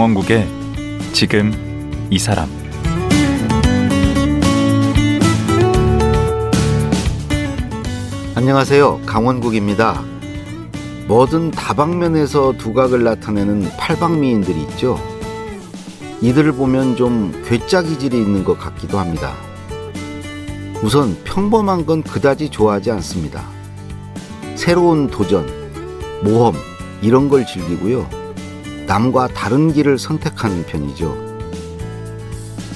강원국의 지금 이 사람 안녕하세요. 강원국입니다. 뭐든 다방면에서 두각을 나타내는 팔방미인들이 있죠. 이들을 보면 좀 괴짜 기질이 있는 것 같기도 합니다. 우선 평범한 건 그다지 좋아하지 않습니다. 새로운 도전, 모험, 이런 걸 즐기고요. 남과 다른 길을 선택하는 편이죠.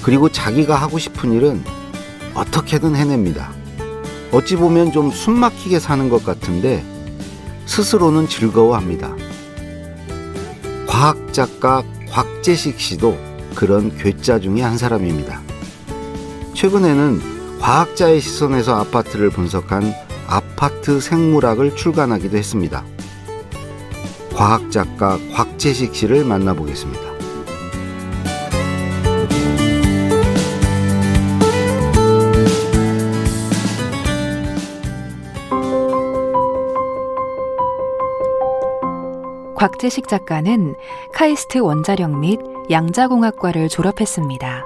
그리고 자기가 하고 싶은 일은 어떻게든 해냅니다. 어찌 보면 좀 숨막히게 사는 것 같은데 스스로는 즐거워합니다. 과학 작가 곽재식 씨도 그런 괴짜 중의 한 사람입니다. 최근에는 과학자의 시선에서 아파트를 분석한 아파트 생물학을 출간하기도 했습니다. 과학 작가 곽재식 씨를 만나보겠습니다. 곽재식 작가는 카이스트 원자력 및 양자공학과를 졸업했습니다.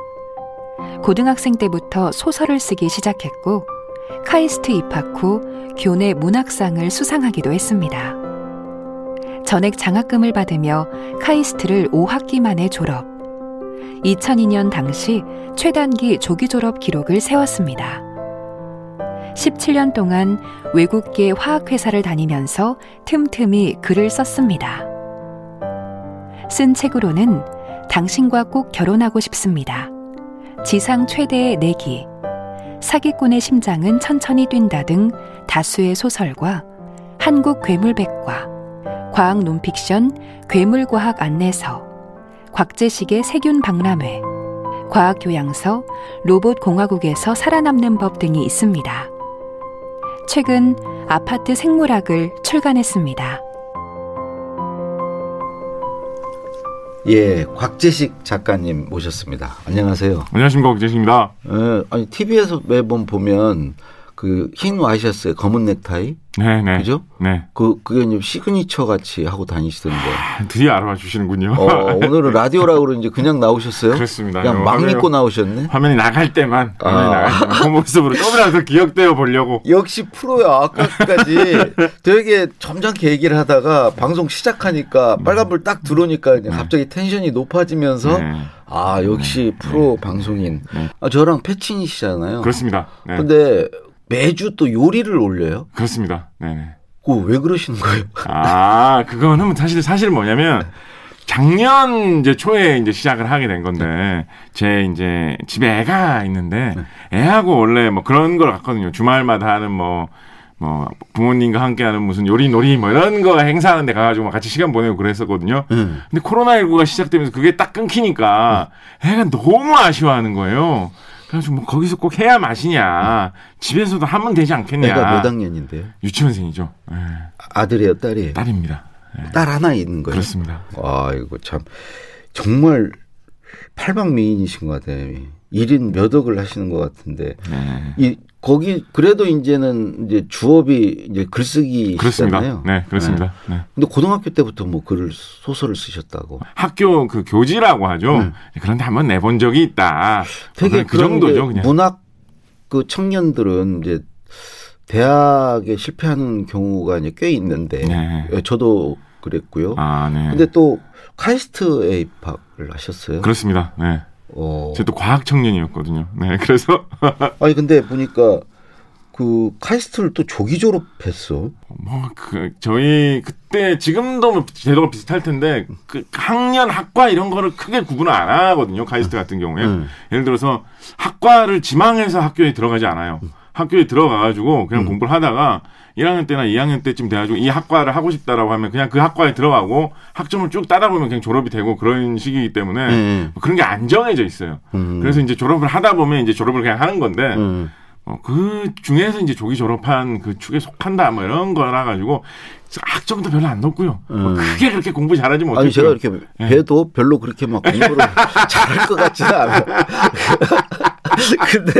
고등학생 때부터 소설을 쓰기 시작했고 카이스트 입학 후 교내 문학상을 수상하기도 했습니다. 전액 장학금을 받으며 카이스트를 5학기 만에 졸업. 2002년 당시 최단기 조기 졸업 기록을 세웠습니다. 17년 동안 외국계 화학회사를 다니면서 틈틈이 글을 썼습니다. 쓴 책으로는 당신과 꼭 결혼하고 싶습니다. 지상 최대의 내기, 사기꾼의 심장은 천천히 뛴다 등 다수의 소설과 한국 괴물백과, 과학 논픽션 괴물과학 안내서, 곽재식의 세균 박람회, 과학 교양서, 로봇 공화국에서 살아남는 법 등이 있습니다. 최근 아파트 생물학을 출간했습니다. 예, 곽재식 작가님 모셨습니다. 안녕하세요. 안녕하십니까 곽재식입니다. 예, 아니 TV에서 매번 보면 그 흰 와이셔츠에 검은 넥타이, 네네. 그죠? 네. 그 그게 이제 시그니처 같이 하고 다니시던데. 드디어 알아봐 주시는군요. 어, 오늘은 라디오라 그런지 그냥 나오셨어요? 그렇습니다. 그냥 막 화면이- 믿고 나오셨네. 화면이 나갈 때만 화면이 아. 나갈 때만 그 모습으로 조금이라도 기억되어 보려고. 역시 프로야. 아까까지 되게 점잖게 얘기를 하다가 방송 시작하니까 빨간불 딱 들어오니까 이제 갑자기 tension이 높아지면서 네. 아 역시 프로 방송인. 네. 아, 저랑 패친이시잖아요. 그렇습니다. 네. 근데 매주 또 요리를 올려요. 그렇습니다. 네네. 그거 왜 그러시는 거예요? 아 그거는 사실 사실 뭐냐면 작년 이제 초에 이제 시작을 하게 된 건데 제 이제 집에 애가 있는데 애하고 원래 뭐 그런 걸 갔거든요. 주말마다 하는 뭐. 뭐 부모님과 함께하는 무슨 요리 놀이 뭐 이런 거 행사하는 데 가가지고 막 같이 시간 보내고 그랬었거든요. 응. 근데 코로나 19가 시작되면서 그게 딱 끊기니까 애가 너무 아쉬워하는 거예요. 그래가지고 뭐 거기서 꼭 해야 맛이냐. 집에서도 하면 되지 않겠냐. 애가 몇 학년인데요? 유치원생이죠. 예, 아들이에요, 딸이에요? 딸입니다. 예, 딸 하나 있는 거예요. 그렇습니다. 아, 이거 참 정말 팔방미인이신 것 같아요. 1인 몇 억을 하시는 것 같은데 네. 이 거기 그래도 이제는 이제 주업이 이제 글쓰기시잖아요. 그렇습니다. 네, 그렇습니다. 네. 근데 고등학교 때부터 뭐 글을 소설을 쓰셨다고. 학교 그 교지라고 하죠. 음. 그런데 한번 내본 적이 있다. 되게 그 정도죠, 그냥. 문학 그 청년들은 이제 대학에 실패하는 경우가 이제 꽤 있는데 네. 예, 저도 그랬고요. 아, 네. 근데 또 카이스트에 입학을 하셨어요. 그렇습니다. 네. 어. 제가 또 과학 청년이었거든요. 네, 그래서 아니 근데 보니까 그 카이스트를 또 조기 졸업했어. 뭐 그 저희 그때 지금도 뭐 제도가 비슷할 텐데 그 학년 학과 이런 거를 크게 구분을 안 하거든요. 카이스트 같은 경우에 음. 예를 들어서 학과를 지망해서 학교에 들어가지 않아요. 학교에 들어가가지고 그냥 음. 공부를 하다가 1학년 때나 2학년 때쯤 돼가지고 이 학과를 하고 싶다라고 하면 그냥 그 학과에 들어가고 학점을 쭉 따다 보면 그냥 졸업이 되고 그런 시기이기 때문에 음. 그런 게 안 정해져 있어요. 음. 그래서 이제 졸업을 하다 보면 이제 졸업을 그냥 하는 건데 음. 어, 그 중에서 이제 조기 졸업한 그 축에 속한다 뭐 이런 거라 가지고 학점도 별로 안 높고요. 뭐 음. 크게 그렇게 공부 잘하지 못했고요. 아니 제가 이렇게 예. 배도 별로 그렇게 막 공부를 잘할 것 같지는 않아요. 근데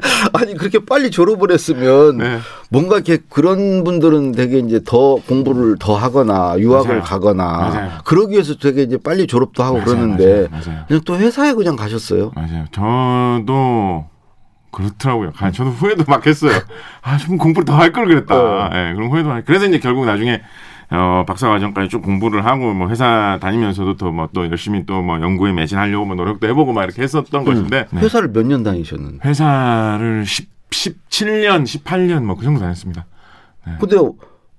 아니 그래 그렇게 빨리 졸업을 했으면 네. 뭔가 이렇게 그런 분들은 되게 이제 더 공부를 더 하거나 유학을 맞아요. 가거나 맞아요. 그러기 위해서 되게 이제 빨리 졸업도 하고 맞아요, 그러는데. 그냥 또 회사에 그냥 가셨어요. 맞아요. 저도 그렇더라고요. 가- 저도 후회도 막 했어요. 아, 좀 공부를 더 할 걸 그랬다. 어. 예, 그런 후회도 많이. 그래서 이제 결국 나중에 어, 박사 과정까지 쭉 공부를 하고 뭐 회사 다니면서도 또 뭐 또 열심히 또 뭐 연구에 매진하려고 뭐 노력도 해보고 막 이렇게 했었던 것인데 네. 회사를 몇 년 다니셨는데. 회사를 10, 17년, 18년 뭐 그 정도 다녔습니다. 근데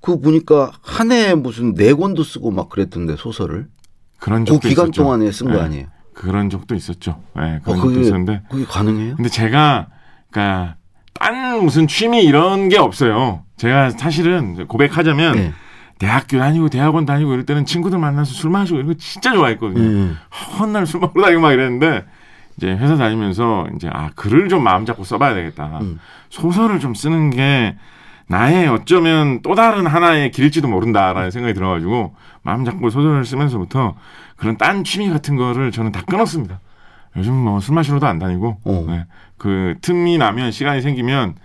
그 보니까 한 해에 무슨 네 권도 쓰고 막 그랬던데 소설을 그런 그 적도 기간 있었죠. 동안에 쓴거 네. 아니에요? 그런 적도 있었죠. 예, 어, 그런 적도 그게 있었는데 그게 가능해요? 근데 제가 그러니까 딴 무슨 취미 이런 게 없어요. 제가 사실은 고백하자면 네. 대학교 다니고 대학원 다니고 이럴 때는 친구들 만나서 술 마시고 이런 거 진짜 좋아했거든요. 음. 헌날 술 먹고 다니고 막 이랬는데 이제 회사 다니면서 이제 아 글을 좀 마음 잡고 써봐야 되겠다. 음. 소설을 좀 쓰는 게 나의 어쩌면 또 다른 하나의 길일지도 모른다라는 생각이 들어가지고 마음 잡고 소설을 쓰면서부터 그런 딴 취미 같은 거를 저는 다 끊었습니다. 요즘 뭐 술 마시러도 안 다니고 어. 네. 그 틈이 나면 시간이 생기면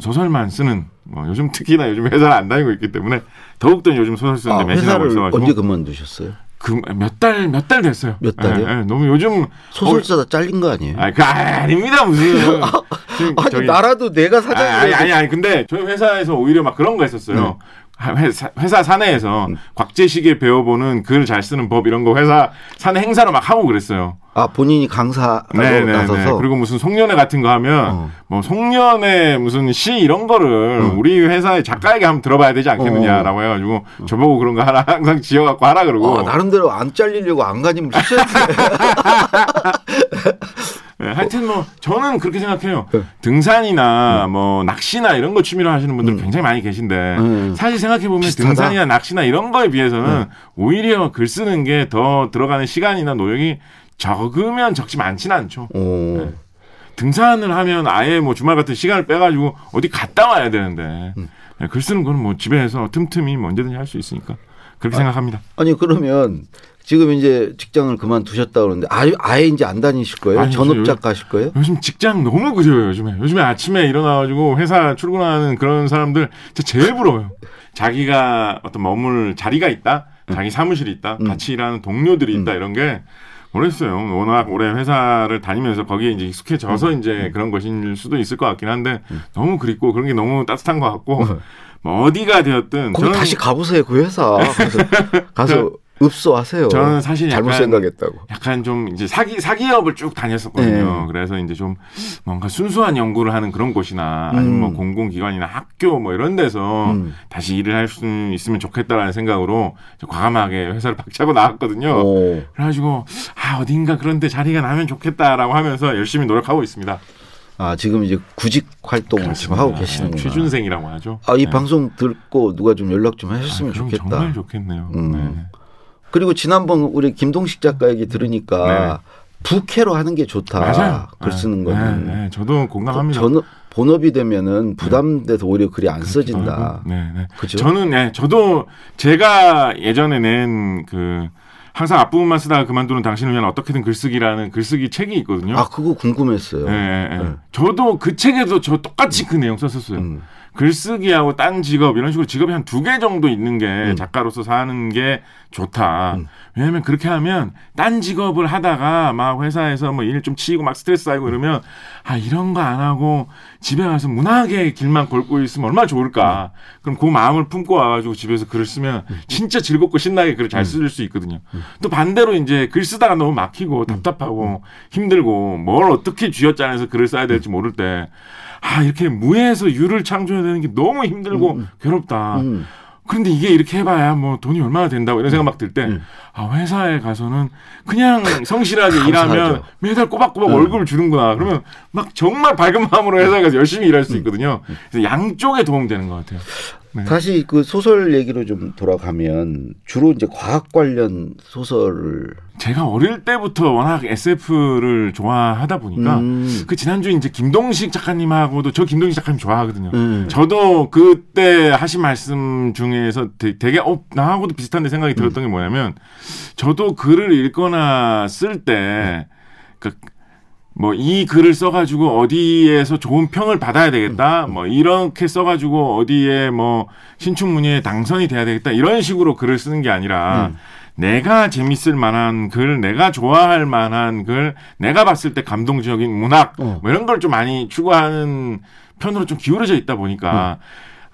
소설만 쓰는 뭐 요즘 특히나 요즘 회사를 안 다니고 있기 때문에 더욱더 요즘 소설 쓰는데 아, 매진하고 회사를 있어가지고 언제 그만두셨어요? 그몇달 몇 달 됐어요. 몇 달이요? 예, 예, 너무 요즘 소설 어, 잘린 거 아니에요? 아, 그 아, 아닙니다 무슨. 지금 아니 저기- 나라도 내가 아니, 사장이 아니 아니 아니 근데 저희 회사에서 오히려 막 그런 거 했었어요. 하- 회사, 회사 사내에서 곽재식에 배워보는 글 잘 쓰는 법 이런 거 회사 사내 행사로 막 하고 그랬어요. 아 본인이 강사로 네네네. 나서서 그리고 무슨 송년회 같은 거 하면 어. 뭐 송년회 무슨 시 이런 거를 어. 우리 회사의 작가에게 한번 들어봐야 되지 않겠느냐라고 해가지고 저보고 그런 거 하나 항상 지어갖고 하라 그러고 어, 나름대로 안 잘리려고 안간힘을 쓰셨는데 네, 하여튼 뭐 저는 그렇게 생각해요. 네. 등산이나 뭐 낚시나 이런 거 취미로 하시는 분들 굉장히 많이 계신데 음. 사실 생각해 보면. 등산이나 낚시나 이런 거에 비해서는 오히려 글 쓰는 게 더 들어가는 시간이나 노력이 적으면 적지 많지는 않죠. 어. 등산을 하면 아예 뭐 주말 같은 시간을 빼가지고 어디 갔다 와야 되는데 음. 네, 글 쓰는 거는 뭐 집에서 틈틈이 뭐 언제든지 할 수 있으니까 그렇게 생각합니다. 아니 그러면 지금 이제 직장을 그만두셨다 그러는데 아예, 아예 이제 안 다니실 거예요? 아니, 전업 저- 작가 하실 거예요? 요즘 직장 너무 그려요 요즘에. 요즘에 아침에 일어나가지고 회사 출근하는 그런 사람들 진짜 제일 부러워요. 자기가 어떤 머물 자리가 있다? 자기 사무실이 있다? 음. 같이 일하는 동료들이 있다 이런 게 모르겠어요. 워낙 오래 회사를 다니면서 거기에 이제 익숙해져서 음. 이제 그런 것일 수도 있을 것 같긴 한데 너무 그립고 그런 게 너무 따뜻한 것 같고 뭐 어디가 되었든 거기 다시 가보세요 그 회사. 가서, 가서 읍소하세요. 저는 사실 잘못 약간 생각했다고. 약간 좀 이제 사기 사기업을 쭉 다녔었거든요. 네. 그래서 이제 좀 뭔가 순수한 연구를 하는 그런 곳이나 아니면 뭐 음. 공공기관이나 학교 뭐 이런 데서 음. 다시 일을 할 수 있으면 좋겠다라는 생각으로 저 과감하게 회사를 박차고 나왔거든요. 오. 그래가지고 아 어딘가 그런데 자리가 나면 좋겠다라고 하면서 열심히 노력하고 있습니다. 아 지금 이제 구직 활동을 지금 하고. 네, 취준생이라고 하죠. 아, 이 네. 방송 듣고 누가 좀 연락 좀 아, 하셨으면 그럼 좋겠다. 정말 좋겠네요. 음. 네. 그리고 지난번 우리 김동식 작가 얘기 들으니까 부캐로 하는 게 좋다. 맞아요. 글 네. 쓰는 거는. 네, 네. 저도 공감합니다. 전업 본업이 되면은 부담돼서 오히려 글이 안 써진다. 네, 네. 그죠? 저는 네, 저도 제가 예전에 낸그 항상 앞부분만 쓰다가 그만두는 당신을 위한 어떻게든 글쓰기라는 글쓰기 책이 있거든요. 아 그거 궁금했어요. 네, 네, 네. 네. 저도 그 책에도 저 똑같이 그 내용 썼었어요. 음. 글쓰기하고 딴 직업 이런 식으로 직업이 한 두 개 정도 있는 게 음. 작가로서 사는 게 좋다. 음. 왜냐하면 그렇게 하면 딴 직업을 하다가 막 회사에서 뭐 일 좀 치이고 막 스트레스 쌓이고 이러면 아 이런 거 안 하고 집에 가서 문학의 길만 걸고 있으면 얼마나 좋을까. 그럼 그 마음을 품고 와가지고 집에서 글을 쓰면 진짜 즐겁고 신나게 글을 잘 쓸 수 있거든요. 또 반대로 이제 글 쓰다가 너무 막히고 답답하고 힘들고 뭘 어떻게 쥐어짜내서 글을 써야 될지 모를 때 아, 이렇게 무에서 유를 창조해야 되는 게 너무 힘들고 괴롭다. 음. 그런데 이게 이렇게 해봐야 뭐 돈이 얼마나 된다고 이런 생각 막 들 때, 음. 아, 회사에 가서는 그냥 성실하게. 일하면 매달 꼬박꼬박 음. 월급을 주는구나. 그러면 막 정말 밝은 마음으로 회사에 가서 열심히 일할 수 있거든요. 그래서 양쪽에 도움되는 것 같아요. 네. 다시 그 소설 얘기로 좀 돌아가면 주로 이제 과학 관련 소설을 제가 어릴 때부터 워낙 SF를 좋아하다 보니까 음. 그 지난주 이제 김동식 작가님하고도 저 김동식 작가님 좋아하거든요. 음. 저도 그때 하신 말씀 중에서 되- 되게 어 나하고도 비슷한데 생각이 들었던 게 뭐냐면 저도 글을 읽거나 쓸때 그 뭐 이 글을 써가지고 어디에서 좋은 평을 받아야 되겠다. 뭐 이렇게 써가지고 어디에 뭐 신춘문예에 당선이 돼야 되겠다. 이런 식으로 글을 쓰는 게 아니라 내가 재밌을 만한 글, 내가 좋아할 만한 글, 내가 봤을 때 감동적인 문학 어. 뭐 이런 걸 좀 많이 추구하는 편으로 좀 기울어져 있다 보니까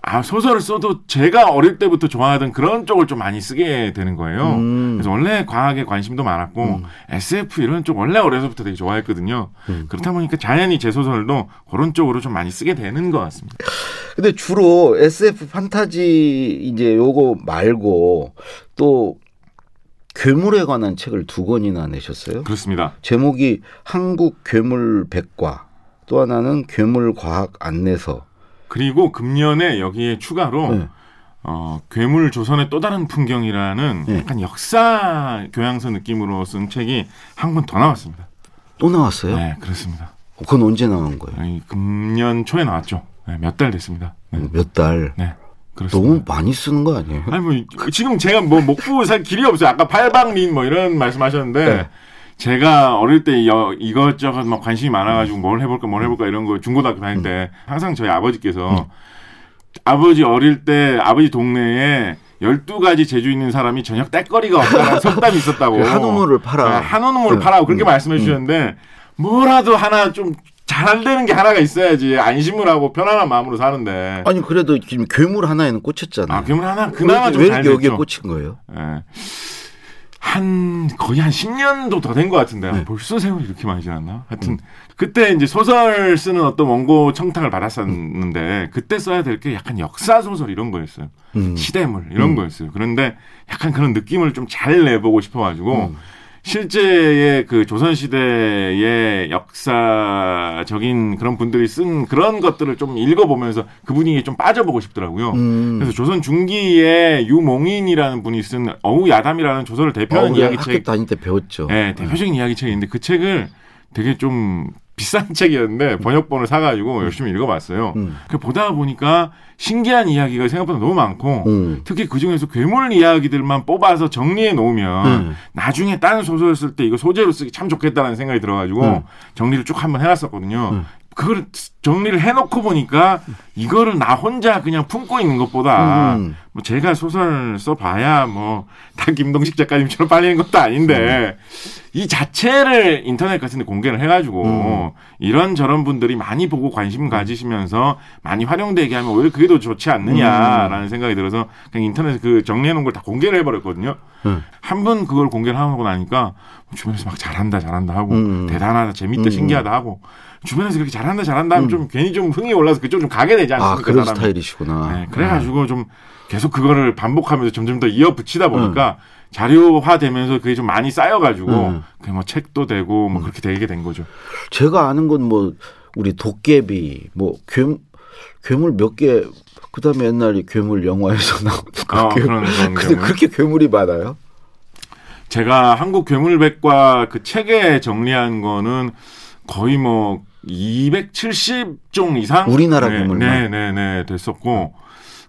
아 소설을 써도 제가 어릴 때부터 좋아하던 그런 쪽을 좀 많이 쓰게 되는 거예요. 음. 그래서 원래 과학에 관심도 많았고 SF 이런 쪽 원래 어려서부터 되게 좋아했거든요. 음. 그렇다 보니까 자연히 제 소설도 그런 쪽으로 좀 많이 쓰게 되는 것 같습니다. 근데 주로 SF 판타지 이제 요거 말고 또 괴물에 관한 책을 두 권이나 내셨어요. 그렇습니다. 제목이 한국 괴물 백과 또 하나는 괴물 과학 안내서. 그리고 금년에 여기에 추가로 네. 어, 괴물 조선의 또 다른 풍경이라는 네. 약간 역사 교양서 느낌으로 쓴 책이 한 권 더 나왔습니다. 또 나왔어요? 네, 그렇습니다. 그건 언제 나온 거예요? 아니, 금년 초에 나왔죠. 네, 몇달 됐습니다. 네, 몇 달. 네, 그렇습니다. 너무 많이 쓰는 거 아니에요? 아니 뭐 지금 제가 뭐 목부 살 길이 없어요. 아까 팔방민 뭐 이런 말씀하셨는데 네. 제가 어릴 때 여- 이것저것 막 관심이 많아가지고 뭘 해볼까 뭘 해볼까 이런 거 중고등학교 다닐 때 항상 저희 아버지께서 아버지 어릴 때 아버지 동네에 12가지 재주 있는 사람이 저녁 떼거리가 없다는 속담이 있었다고. 그 한우물을 팔아. 네, 한우물을 네. 팔라고 그렇게 음. 말씀해 주셨는데 뭐라도 하나 좀 잘 되는 게 하나가 있어야지 안심을 하고 편안한 마음으로 사는데 아니 그래도 지금 괴물 하나에는 꽂혔잖아요. 아 괴물 하나 그나마 왜좀잘 이렇게 여기에. 꽂힌 거예요? 예. 한 거의 한 10년도 더 된 것 같은데 네. 벌써 세월이 이렇게 많이 지났나? 하여튼 그때 이제 소설 쓰는 어떤 원고 청탁을 받았었는데 그때 써야 될 게 약간 역사 소설 이런 거였어요. 음. 시대물 이런 음. 거였어요. 그런데 약간 그런 느낌을 좀 잘 내보고 싶어가지고 음. 실제의 그 조선 시대의 역사적인 그런 분들이 쓴 그런 것들을 좀 읽어보면서 그 분위기에 좀 빠져보고 싶더라고요. 음. 그래서 조선 중기에 유몽인이라는 분이 쓴 어우 야담이라는 조선을 대표하는 어, 우리 이야기 학교 책, 다닐 때 배웠죠. 네, 대표적인 이야기 책인데 그 책을 되게 좀 비싼 책이었는데 번역본을 사가지고 열심히 읽어봤어요. 음. 그 보다 보니까 신기한 이야기가 생각보다 너무 많고 음. 특히 그 중에서 괴물 이야기들만 뽑아서 정리해 놓으면 음. 나중에 다른 소설 쓸 때 이거 소재로 쓰기 참 좋겠다는 생각이 들어가지고 음. 정리를 쭉 한번 해놨었거든요. 음. 그걸 정리를 해놓고 보니까 이거를 나 혼자 그냥 품고 있는 것보다 음. 뭐 제가 소설 써봐야 뭐다 김동식 작가님처럼 빨리는 것도 아닌데 이 자체를 인터넷 같은 데 공개를 해가지고 음. 이런 저런 분들이 많이 보고 관심 가지시면서 많이 활용되게 하면 오히려 그게 더 좋지 않느냐라는 생각이 들어서 그냥 인터넷에 그 정리해 놓은 걸 다 공개를 해버렸거든요. 음. 한번 그걸 공개를 하고 나니까 주변에서 막 잘한다 잘한다 하고 음. 대단하다 재밌다 음. 신기하다 하고 주변에서 그렇게 잘한다 잘한다 하면 음. 좀 괜히 좀 흥이 올라서 그쪽 좀 가게 되지 않습니까? 아 그런 사람이. 스타일이시구나. 네, 그래가지고 좀 계속 그거를 반복하면서 점점 더 이어 붙이다 보니까 자료화 되면서 그게 좀 많이 쌓여가지고 음. 그게 뭐 책도 되고 뭐 그렇게 되게 된 거죠. 제가 아는 건 뭐 우리 도깨비 뭐 괴, 괴물 몇 개. 그다음에 옛날에 괴물 영화에서 어, 그 괴물. 그런 그런 근데 경우. 그렇게 괴물이 많아요? 제가 한국 괴물백과 그 책에 정리한 거는 거의 뭐 270종 이상 우리나라 네, 괴물만? 네, 네, 네, 됐었고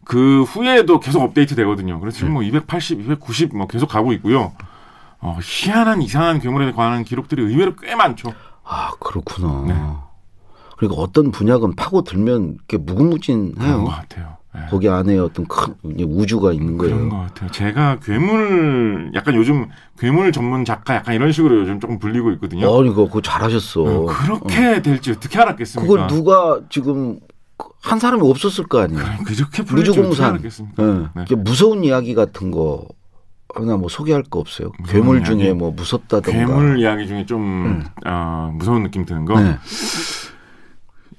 그 후에도 계속 업데이트 되거든요. 그래서 지금 뭐 280, 290 뭐 계속 가고 있고요. 어, 희한한 이상한 괴물에 관한 기록들이 의외로 꽤 많죠. 아 그렇구나. 네. 그러니까 어떤 분야건 파고 들면 이렇게 그런 무궁무진해요. 것 같아요. 네. 거기 안에 어떤 큰 우주가 있는 그런 거예요. 것 같아요. 제가 괴물 약간 요즘 괴물 전문 작가 약간 이런 식으로 요즘 조금 불리고 있거든요. 어, 이거 그거 잘하셨어. 어, 그렇게 될지 어떻게 알았겠습니까? 그걸 누가 지금 한 사람이 없었을 거 아니에요. 그렇게 무주공산. 네. 이게 무서운 이야기 같은 거 하나 뭐 소개할 거 없어요. 괴물 이야기? 중에 뭐 무섭다던가. 괴물 이야기 중에 좀 어, 무서운 느낌 드는 거 네.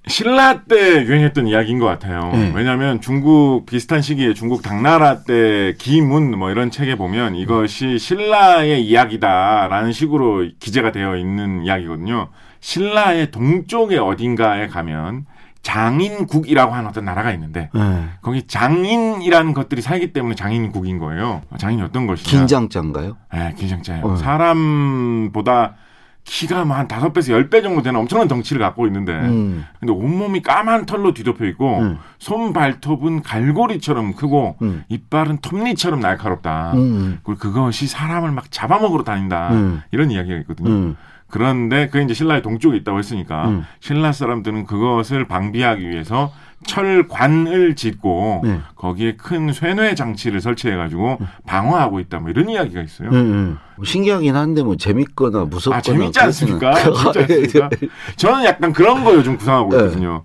신라 때 유행했던 이야기인 것 같아요. 네. 왜냐하면 중국 비슷한 시기에 중국 당나라 때 기문 뭐 이런 책에 보면 이것이 신라의 이야기다라는 식으로 기재가 되어 있는 이야기거든요. 신라의 동쪽의 어딘가에 가면 장인국이라고 하는 어떤 나라가 있는데 네. 거기 장인이라는 것들이 살기 때문에 장인국인 거예요. 장인이 어떤 것이냐? 긴장자인가요? 네, 긴장자예요. 어. 사람보다 키가 뭐한 다섯 배에서 열 배 정도 되는 엄청난 덩치를 갖고 있는데, 음. 근데 온몸이 까만 털로 뒤덮여 있고, 음. 손 발톱은 갈고리처럼 크고, 음. 이빨은 톱니처럼 날카롭다. 음. 그리고 그것이 사람을 막 잡아먹으러 다닌다. 음. 이런 이야기가 있거든요. 음. 그런데 그게 이제 신라의 동쪽에 있다고 했으니까 음. 신라 사람들은 그것을 방비하기 위해서 철관을 짓고 네. 거기에 큰 쇠뇌 장치를 설치해 가지고 방어하고 있다 뭐 이런 이야기가 있어요. 음, 음. 뭐 신기하긴 한데 뭐 재밌거나 무섭거나 아 재밌지 않습니까? 재밌지 않습니까? 저는 약간 그런 거 요즘 구상하고 네. 있거든요.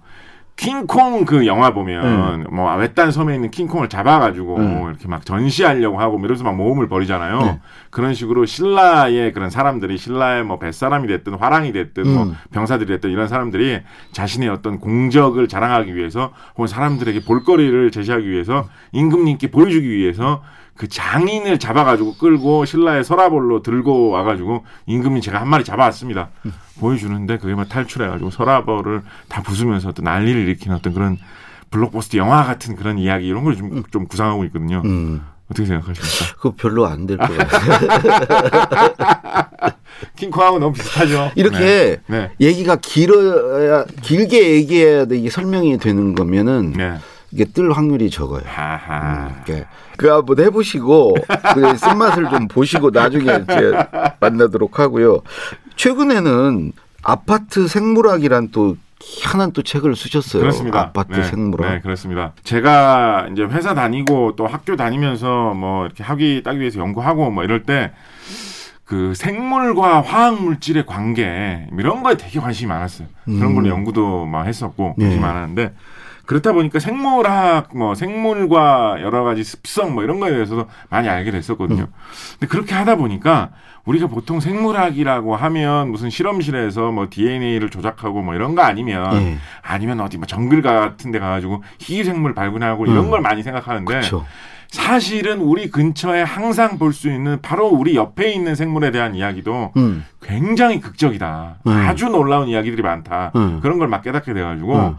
킹콩 그 영화 보면 뭐 외딴 섬에 있는 킹콩을 잡아가지고 네. 이렇게 막 전시하려고 하고 뭐 이러면서 막 모험을 벌이잖아요. 네. 그런 식으로 신라의 그런 사람들이 신라의 뭐 뱃사람이 됐든 화랑이 됐든 뭐 음. 병사들이 됐든 이런 사람들이 자신의 어떤 공적을 자랑하기 위해서 혹은 사람들에게 볼거리를 제시하기 위해서 임금님께 보여주기 위해서 그 장인을 잡아가지고 끌고 신라의 서라벌로 들고 와가지고 임금님 제가 한 마리 잡아왔습니다. 보여주는데 그게 막 탈출해가지고 서라벌을 다 부수면서 어떤 난리를 일으키는 어떤 그런 블록버스터 영화 같은 그런 이야기 이런 걸좀좀 구상하고 있거든요. 음. 어떻게 생각하십니까? 그거 별로 안 될 것 같아요. 킹콩하고 너무 비슷하죠. 이렇게 네. 얘기가 길어야 길게 얘기해야 돼 이게 설명이 되는 거면은 네. 이게 뜰 확률이 적어요. 하하. 이렇게 그 한번 해보시고 그 쓴맛을 좀 보시고 나중에 이제 만나도록 하고요. 최근에는 아파트 생물학이란 또 희한한 또 책을 쓰셨어요. 그렇습니다. 아파트 네, 생물학. 네, 그렇습니다. 제가 이제 회사 다니고 또 학교 다니면서 뭐 이렇게 학위 따기 위해서 연구하고 뭐 이럴 때 그 생물과 화학 물질의 관계 이런 거에 되게 관심이 많았어요. 그런 걸로 연구도 막 했었고 관심이 음. 네. 많았는데 그렇다 보니까 생물학 뭐 생물과 여러 가지 습성 뭐 이런 거에 대해서도 많이 알게 됐었거든요. 음. 근데 그렇게 하다 보니까 우리가 보통 생물학이라고 하면 무슨 실험실에서 뭐 DNA를 조작하고 뭐 이런 거 아니면 예. 아니면 어디 뭐 정글 같은 데 가가지고 희귀생물 발견하고 이런 음. 걸 많이 생각하는데 그렇죠. 사실은 우리 근처에 항상 볼 수 있는 바로 우리 옆에 있는 생물에 대한 이야기도 음. 굉장히 극적이다. 음. 아주 놀라운 이야기들이 많다. 음. 그런 걸 막 깨닫게 돼가지고 음.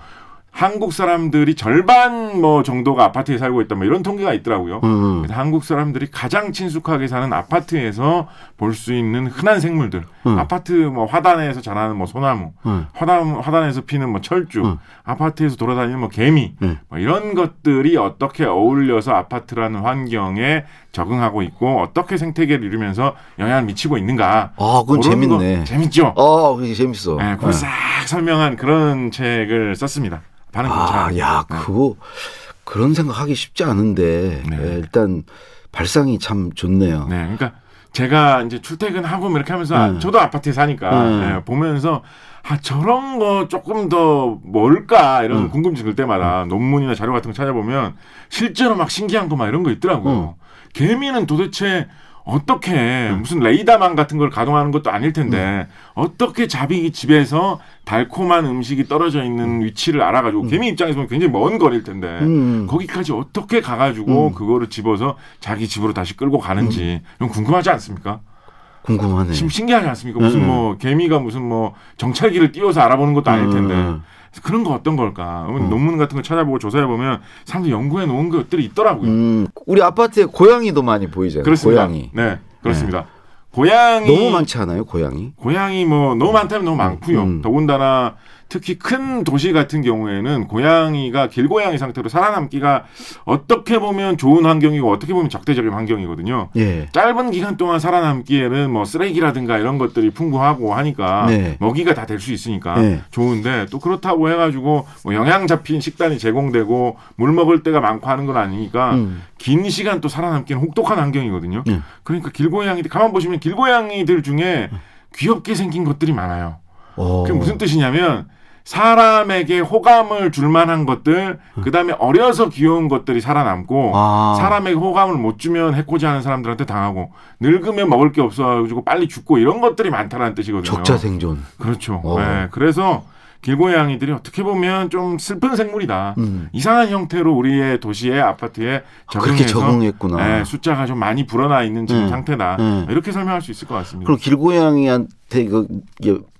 한국 사람들이 절반 뭐 정도가 아파트에 살고 있다. 뭐 이런 통계가 있더라고요. 음. 그래서 한국 사람들이 가장 친숙하게 사는 아파트에서 볼 수 있는 흔한 생물들. 음. 아파트 뭐 화단에서 자라는 뭐 소나무, 음. 화단 화단에서 피는 뭐 철쭉, 음. 아파트에서 돌아다니는 뭐 개미, 음. 뭐 이런 것들이 어떻게 어울려서 아파트라는 환경에 적응하고 있고 어떻게 생태계를 이루면서 영향을 미치고 있는가. 아, 그건 재밌네. 재밌죠. 어, 그게 재밌어. 네, 그걸 싹 설명한 그런 책을 썼습니다. 반응 아, 괜찮아요. 야, 네. 그거 그런 생각하기 쉽지 않은데 네. 예, 일단 발상이 참 좋네요. 네, 그러니까 제가 이제 출퇴근하고 뭐 이렇게 하면서 아, 네. 저도 아파트에 사니까 네. 예, 보면서 아 저런 거 조금 더 뭘까 이런 음. 궁금증 들 때마다 논문이나 자료 같은 거 찾아보면 실제로 막 신기한 거 막 이런 거 있더라고요. 개미는 도대체 어떻게 무슨 레이더망 같은 걸 가동하는 것도 아닐 텐데 어떻게 자기 집에서 달콤한 음식이 떨어져 있는 위치를 알아가지고 개미 입장에서 보면 굉장히 먼 거리일 텐데 음. 거기까지 어떻게 가가지고 그거를 집어서 자기 집으로 다시 끌고 가는지 이건 궁금하지 않습니까? 궁금하네. 심 신기하지 않습니까? 무슨 음. 뭐 개미가 무슨 뭐 정찰기를 띄워서 알아보는 것도 아닐 텐데 음. 그런 거 어떤 걸까? 논문 같은 거 찾아보고 조사해 보면 사람들이 연구해 놓은 것들이 있더라고요. 음, 우리 아파트에 고양이도 많이 보이잖아요. 그렇습니다. 고양이. 네, 그렇습니다. 고양이 너무 많지 않아요, 고양이? 고양이 뭐 너무 많다면 너무 많고요. 음. 더군다나 특히 큰 도시 같은 경우에는 고양이가 길고양이 상태로 살아남기가 어떻게 보면 좋은 환경이고 어떻게 보면 적대적인 환경이거든요. 예. 짧은 기간 동안 살아남기에는 뭐 쓰레기라든가 이런 것들이 풍부하고 하니까 네. 먹이가 다 될 수 있으니까 네. 좋은데 또 그렇다고 해가지고 뭐 영양 잡힌 식단이 제공되고 물 먹을 때가 많고 하는 건 아니니까 음. 긴 시간 또 살아남기는 혹독한 환경이거든요. 네. 그러니까 길고양이들 가만 보시면 길고양이들 중에 귀엽게 생긴 것들이 많아요. 어. 그게 무슨 뜻이냐면 사람에게 호감을 줄 만한 것들, 그 다음에 어려서 귀여운 것들이 살아남고, 아. 사람에게 호감을 못 주면 해코지 하는 사람들한테 당하고, 늙으면 먹을 게 없어가지고 빨리 죽고 이런 것들이 많다는 뜻이거든요. 적자 생존. 그렇죠. 어. 네, 그래서 길고양이들이 어떻게 보면 좀 슬픈 생물이다. 음. 이상한 형태로 우리의 도시의 아파트에 그렇게 적응해서 적응했구나. 네, 숫자가 좀 많이 불어나 있는 지금 네. 상태다. 네. 이렇게 설명할 수 있을 것 같습니다. 그럼 길고양이한 테그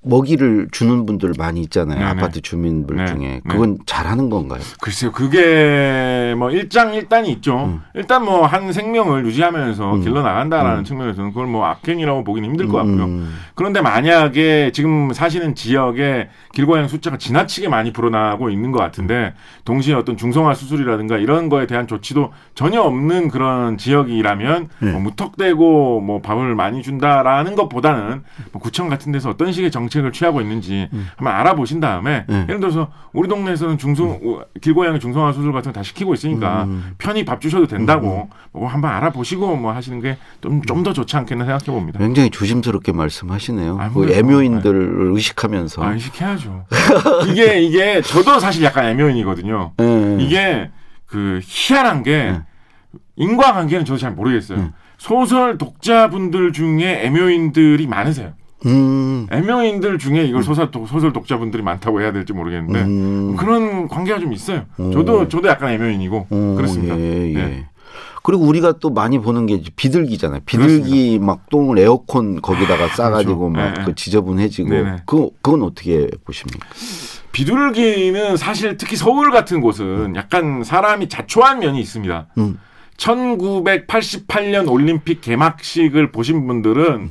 먹이를 주는 분들 많이 있잖아요. 네네. 아파트 주민들 네. 중에. 그건 잘하는 건가요? 글쎄요, 그게 뭐 일장일단이 있죠. 음. 일단 뭐 한 생명을 유지하면서 음. 길러 나간다라는 음. 측면에서는 그걸 뭐 악행이라고 보기는 힘들 것 같고요. 음. 그런데 만약에 지금 사시는 지역에 길고양 숫자가 지나치게 많이 불어나고 있는 것 같은데 동시에 어떤 중성화 수술이라든가 이런 거에 대한 조치도 전혀 없는 그런 지역이라면 네. 뭐 무턱대고 뭐 밥을 많이 준다라는 것보다는 뭐 구청 구청 같은 데서 어떤 식의 정책을 취하고 있는지 한번 알아보신 다음에 음. 예를 들어서 우리 동네에서는 중성 길고양이 중성화 수술 같은 거 다 시키고 있으니까 음. 편히 밥 주셔도 된다고 뭐 한번 알아보시고 뭐 하시는 게 좀 좀 더 좋지 않겠나 생각해 봅니다. 굉장히 조심스럽게 말씀하시네요. 아, 그? 애묘인들을 의식하면서. 아, 시켜야죠. 이게 이게 저도 사실 약간 애묘인이거든요. 예. 이게 그 희한한 게 인과관계는 저도 잘 모르겠어요. 음. 소설 독자분들 중에 애묘인들이 많으세요. 음. 애묘인들 중에 이걸 소설 독, 소설 독자분들이 많다고 해야 될지 모르겠는데 음. 그런 관계가 좀 있어요. 음. 저도 저도 약간 애묘인이고 어, 그렇습니다. 예, 예. 네. 그리고 우리가 또 많이 보는 게 비둘기잖아요. 비둘기 막 똥을 에어컨 거기다가 싸가지고 그렇죠. 막 네, 그 네. 지저분해지고 네네. 그 그건 어떻게 보십니까? 비둘기는 사실 특히 서울 같은 곳은 약간 사람이 자초한 면이 있습니다. 음. 1988년 올림픽 개막식을 보신 분들은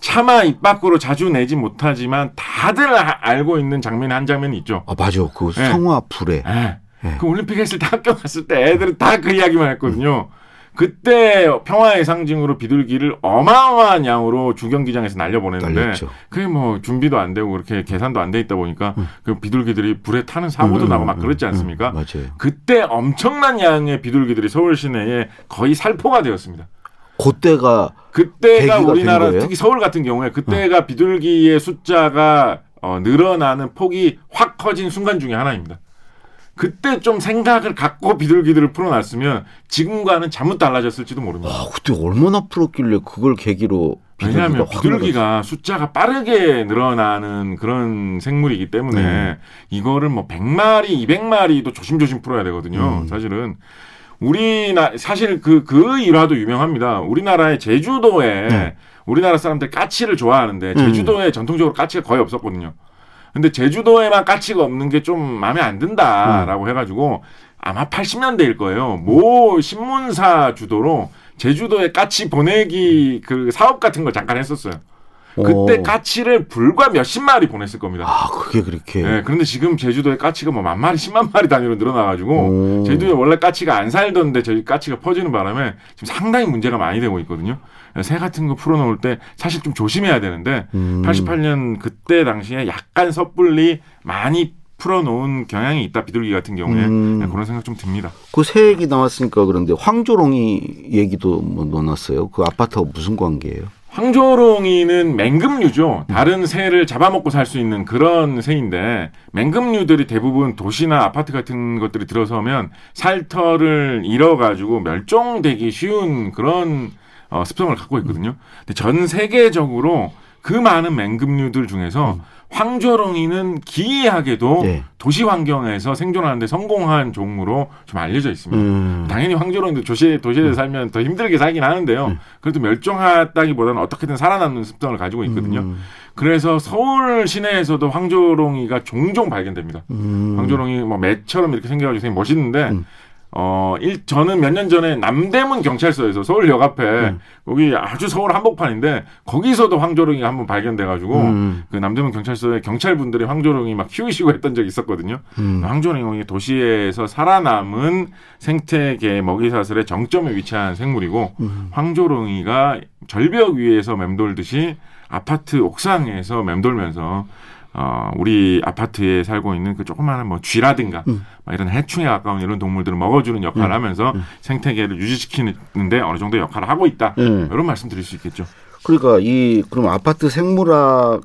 차마 입 밖으로 자주 내지 못하지만 다들 아- 알고 있는 장면이 한 장면이 있죠. 아 맞아. 그 네. 성화 불에. 예. 네. 그 올림픽 했을 때 학교 갔을 때 애들은 다 그 이야기만 했거든요. 그때 평화의 상징으로 비둘기를 어마어마한 양으로 주경기장에서 날려보냈는데 날렸죠. 그게 뭐 준비도 안 되고 그렇게 계산도 안 돼 있다 보니까 그 비둘기들이 불에 타는 사고도 음, 나고 음, 막 그랬지 음, 않습니까? 맞아요. 그때 엄청난 양의 비둘기들이 서울 시내에 거의 살포가 되었습니다. 그때가 그때가 우리나라? 특히 서울 같은 경우에 그때가 비둘기의 숫자가 어, 늘어나는 폭이 확 커진 순간 중에 하나입니다. 그때 좀 생각을 갖고 비둘기들을 풀어놨으면 지금과는 잘못 달라졌을지도 모릅니다. 아 그때 얼마나 풀었길래 그걸 계기로 비둘기가 왜냐하면 확 비둘기가 숫자가 빠르게 늘어나는 그런 생물이기 때문에 네. 이거를 뭐 100마리, 200마리도 조심조심 풀어야 되거든요. 음. 사실은 우리나 사실 그그 일화도 유명합니다. 우리나라의 제주도에 네. 우리나라 사람들 까치를 좋아하는데 음. 제주도에 전통적으로 까치가 거의 없었거든요. 근데 제주도에만 까치가 없는 게 좀 마음에 안 든다라고 해가지고 아마 80년대일 거예요. 모 신문사 주도로 제주도에 까치 보내기 그 사업 같은 걸 잠깐 했었어요. 그때 어. 까치를 불과 몇십 마리 보냈을 겁니다. 아 그게 그렇게. 예, 그런데 지금 제주도에 까치가 뭐 만 마리, 십만 마리 단위로 늘어나가지고 오. 제주도에 원래 까치가 안 살던데 저희 까치가 퍼지는 바람에 지금 상당히 문제가 많이 되고 있거든요. 새 같은 거 풀어놓을 때 사실 좀 조심해야 되는데 음. 88년 그때 당시에 약간 섣불리 많이 풀어놓은 경향이 있다 비둘기 같은 경우에 음. 네, 그런 생각 좀 듭니다. 그 새 얘기 나왔으니까 그런데 황조롱이 얘기도 뭐 넣어놨어요. 그 아파트하고 무슨 관계예요? 황조롱이는 맹금류죠. 다른 새를 잡아먹고 살 수 있는 그런 새인데 맹금류들이 대부분 도시나 아파트 같은 것들이 들어서면 살터를 잃어가지고 멸종되기 쉬운 그런 어, 습성을 갖고 있거든요. 근데 전 세계적으로 그 많은 맹금류들 중에서 황조롱이는 기이하게도 네. 도시 환경에서 생존하는데 성공한 종으로 좀 알려져 있습니다. 음. 당연히 황조롱도 도시에, 도시에 살면 더 힘들게 살긴 하는데요. 그래도 멸종하다기보다는 어떻게든 살아남는 습성을 가지고 있거든요. 음. 그래서 서울 시내에서도 황조롱이가 종종 발견됩니다. 음. 황조롱이 뭐 매처럼 이렇게 생겨가지고 되게 멋있는데 음. 어, 일, 저는 몇 년 전에 남대문 경찰서에서 서울역 앞에 음. 거기 아주 서울 한복판인데 거기서도 황조롱이가 한번 발견돼가지고 음. 그 남대문 경찰서에 경찰분들이 황조롱이 막 키우시고 했던 적이 있었거든요. 음. 황조롱이 도시에서 살아남은 생태계 먹이사슬의 정점에 위치한 생물이고 음. 황조롱이가 절벽 위에서 맴돌듯이 아파트 옥상에서 맴돌면서 어, 우리 아파트에 살고 있는 그 조그마한 뭐 쥐라든가 음. 막 이런 해충에 가까운 이런 동물들을 먹어주는 역할을 음. 하면서 생태계를 유지시키는데 어느 정도 역할을 하고 있다. 음. 이런 말씀 드릴 수 있겠죠. 그러니까 이 그럼 아파트 생물학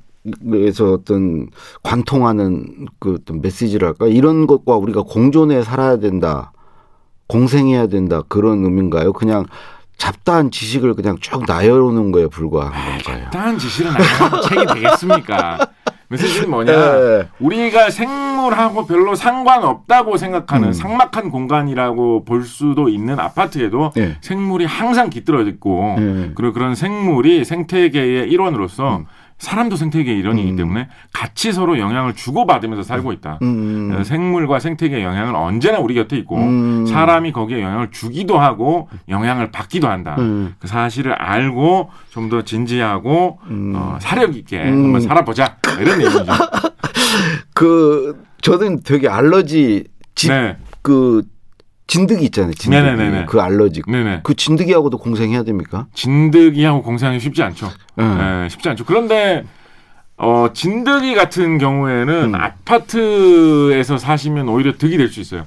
에서 어떤 관통하는 그 어떤 메시지랄까 이런 것과 우리가 공존해 살아야 된다, 공생해야 된다 그런 의미인가요? 그냥 잡다한 지식을 그냥 쭉 나열하는 거에 불과한 건가요? 간단한 지시는 아니면 책이 되겠습니까? 메시지는 뭐냐? 예. 우리가 생물하고 별로 상관없다고 생각하는 음. 삭막한 공간이라고 볼 수도 있는 아파트에도 예. 생물이 항상 깃들어 있고 예. 그리고 그런 생물이 생태계의 일원으로서 사람도 생태계의 일원이기 음. 때문에 같이 서로 영향을 주고받으면서 살고 있다. 음. 어, 생물과 생태계의 영향은 언제나 우리 곁에 있고 음. 사람이 거기에 영향을 주기도 하고 영향을 받기도 한다. 음. 그 사실을 알고 좀 더 진지하고 음. 어, 사력 있게 음. 한번 살아보자 이런 얘기죠. 그 저는 되게 알러지 집, 네, 그 진드기 있잖아요. 진드기. 네네네네. 그 알러지. 네네. 그 진드기하고도 공생해야 됩니까? 진드기하고 공생하기 쉽지 않죠. 응. 네, 쉽지 않죠. 그런데 어, 진드기 같은 경우에는 음. 아파트에서 사시면 오히려 득이 될 수 있어요.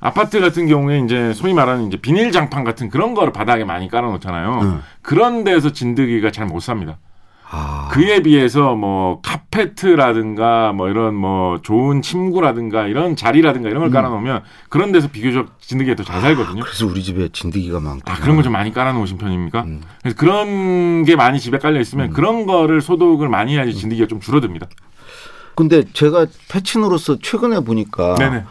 아파트 같은 경우에 이제 소위 말하는 이제 비닐 장판 같은 그런 거를 바닥에 많이 깔아놓잖아요. 음. 그런 데서 진드기가 잘 못 삽니다. 아, 그에 비해서 뭐 카페트라든가 뭐 이런 뭐 좋은 침구라든가 이런 자리라든가 이런 걸 깔아놓으면 그런 데서 비교적 진드기가 더 잘 살거든요. 그래서 우리 집에 진드기가 많고. 아, 그런 거좀 많이 깔아놓으신 편입니까? 음. 그래서 그런 게 많이 집에 깔려 있으면 그런 거를 소독을 많이 해야지 진드기가 좀 줄어듭니다. 근데 제가 패친으로서 최근에 보니까 네네.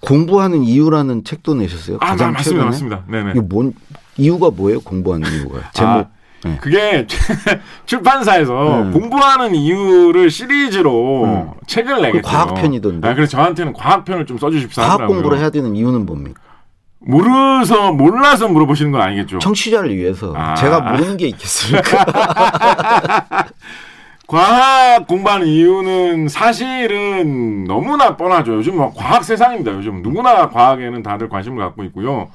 공부하는 이유라는 책도 내셨어요. 아, 가장 맞습니다, 최근에. 맞습니다. 네네. 이게 뭔 이유가 뭐예요? 공부하는 이유가 제목. 아, 네. 그게 출판사에서 네. 공부하는 이유를 시리즈로 음. 책을 내겠죠. 과학편이던데. 아, 그래서 저한테는 과학편을 좀 써주십사 과학 하더라고요. 공부를 해야 되는 이유는 뭡니까? 모르서 몰라서 물어보시는 건 아니겠죠. 청취자를 위해서 아. 제가 모르는 게 있겠습니까? 과학 공부하는 이유는 사실은 너무나 뻔하죠. 요즘 뭐 과학 세상입니다. 요즘 누구나 과학에는 다들 관심을 갖고 있고요.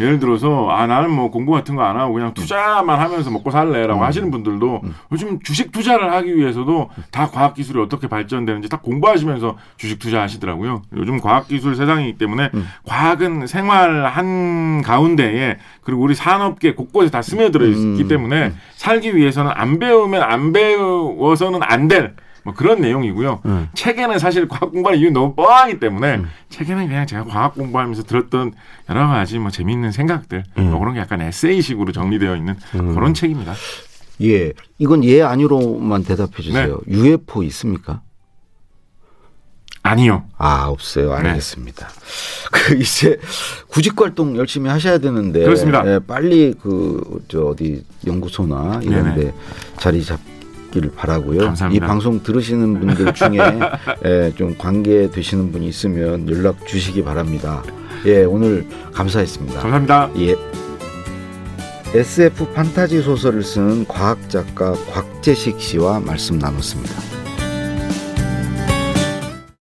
예를 들어서 아 나는 뭐 공부 같은 거 안 하고 그냥 투자만 하면서 먹고 살래라고 하시는 분들도 요즘 주식 투자를 하기 위해서도 다 과학 기술이 어떻게 발전되는지 다 공부하시면서 주식 투자하시더라고요. 요즘 과학 기술 세상이기 때문에 과학은 생활 한 가운데에 그리고 우리 산업계 곳곳에 다 스며들어 있기 음. 때문에 살기 위해서는 안 배우면 안 배워서는 안 될 뭐 그런 내용이고요. 음. 책에는 사실 과학 공부하는 이유 너무 뻔하기 때문에 책에는 그냥 제가 과학 공부하면서 들었던 여러 가지 뭐 재미있는 생각들 음. 뭐 그런 게 약간 에세이식으로 정리되어 있는 그런 책입니다. 예, 이건 예 아니로만 대답해 주세요. 네. UFO 있습니까? 아니요. 아 없어요. 네. 알겠습니다. 그 이제 구직 활동 열심히 하셔야 되는데 그렇습니다. 예, 빨리 그 저 어디 연구소나 이런데. 자리 잡 기를 바라고요. 감사합니다. 이 방송 들으시는 분들 중에 예, 좀 관계 되시는 분이 있으면 연락 주시기 바랍니다. 예, 오늘 감사했습니다. 감사합니다. 예. SF 판타지 소설을 쓴 과학 작가 곽재식 씨와 말씀 나눴습니다.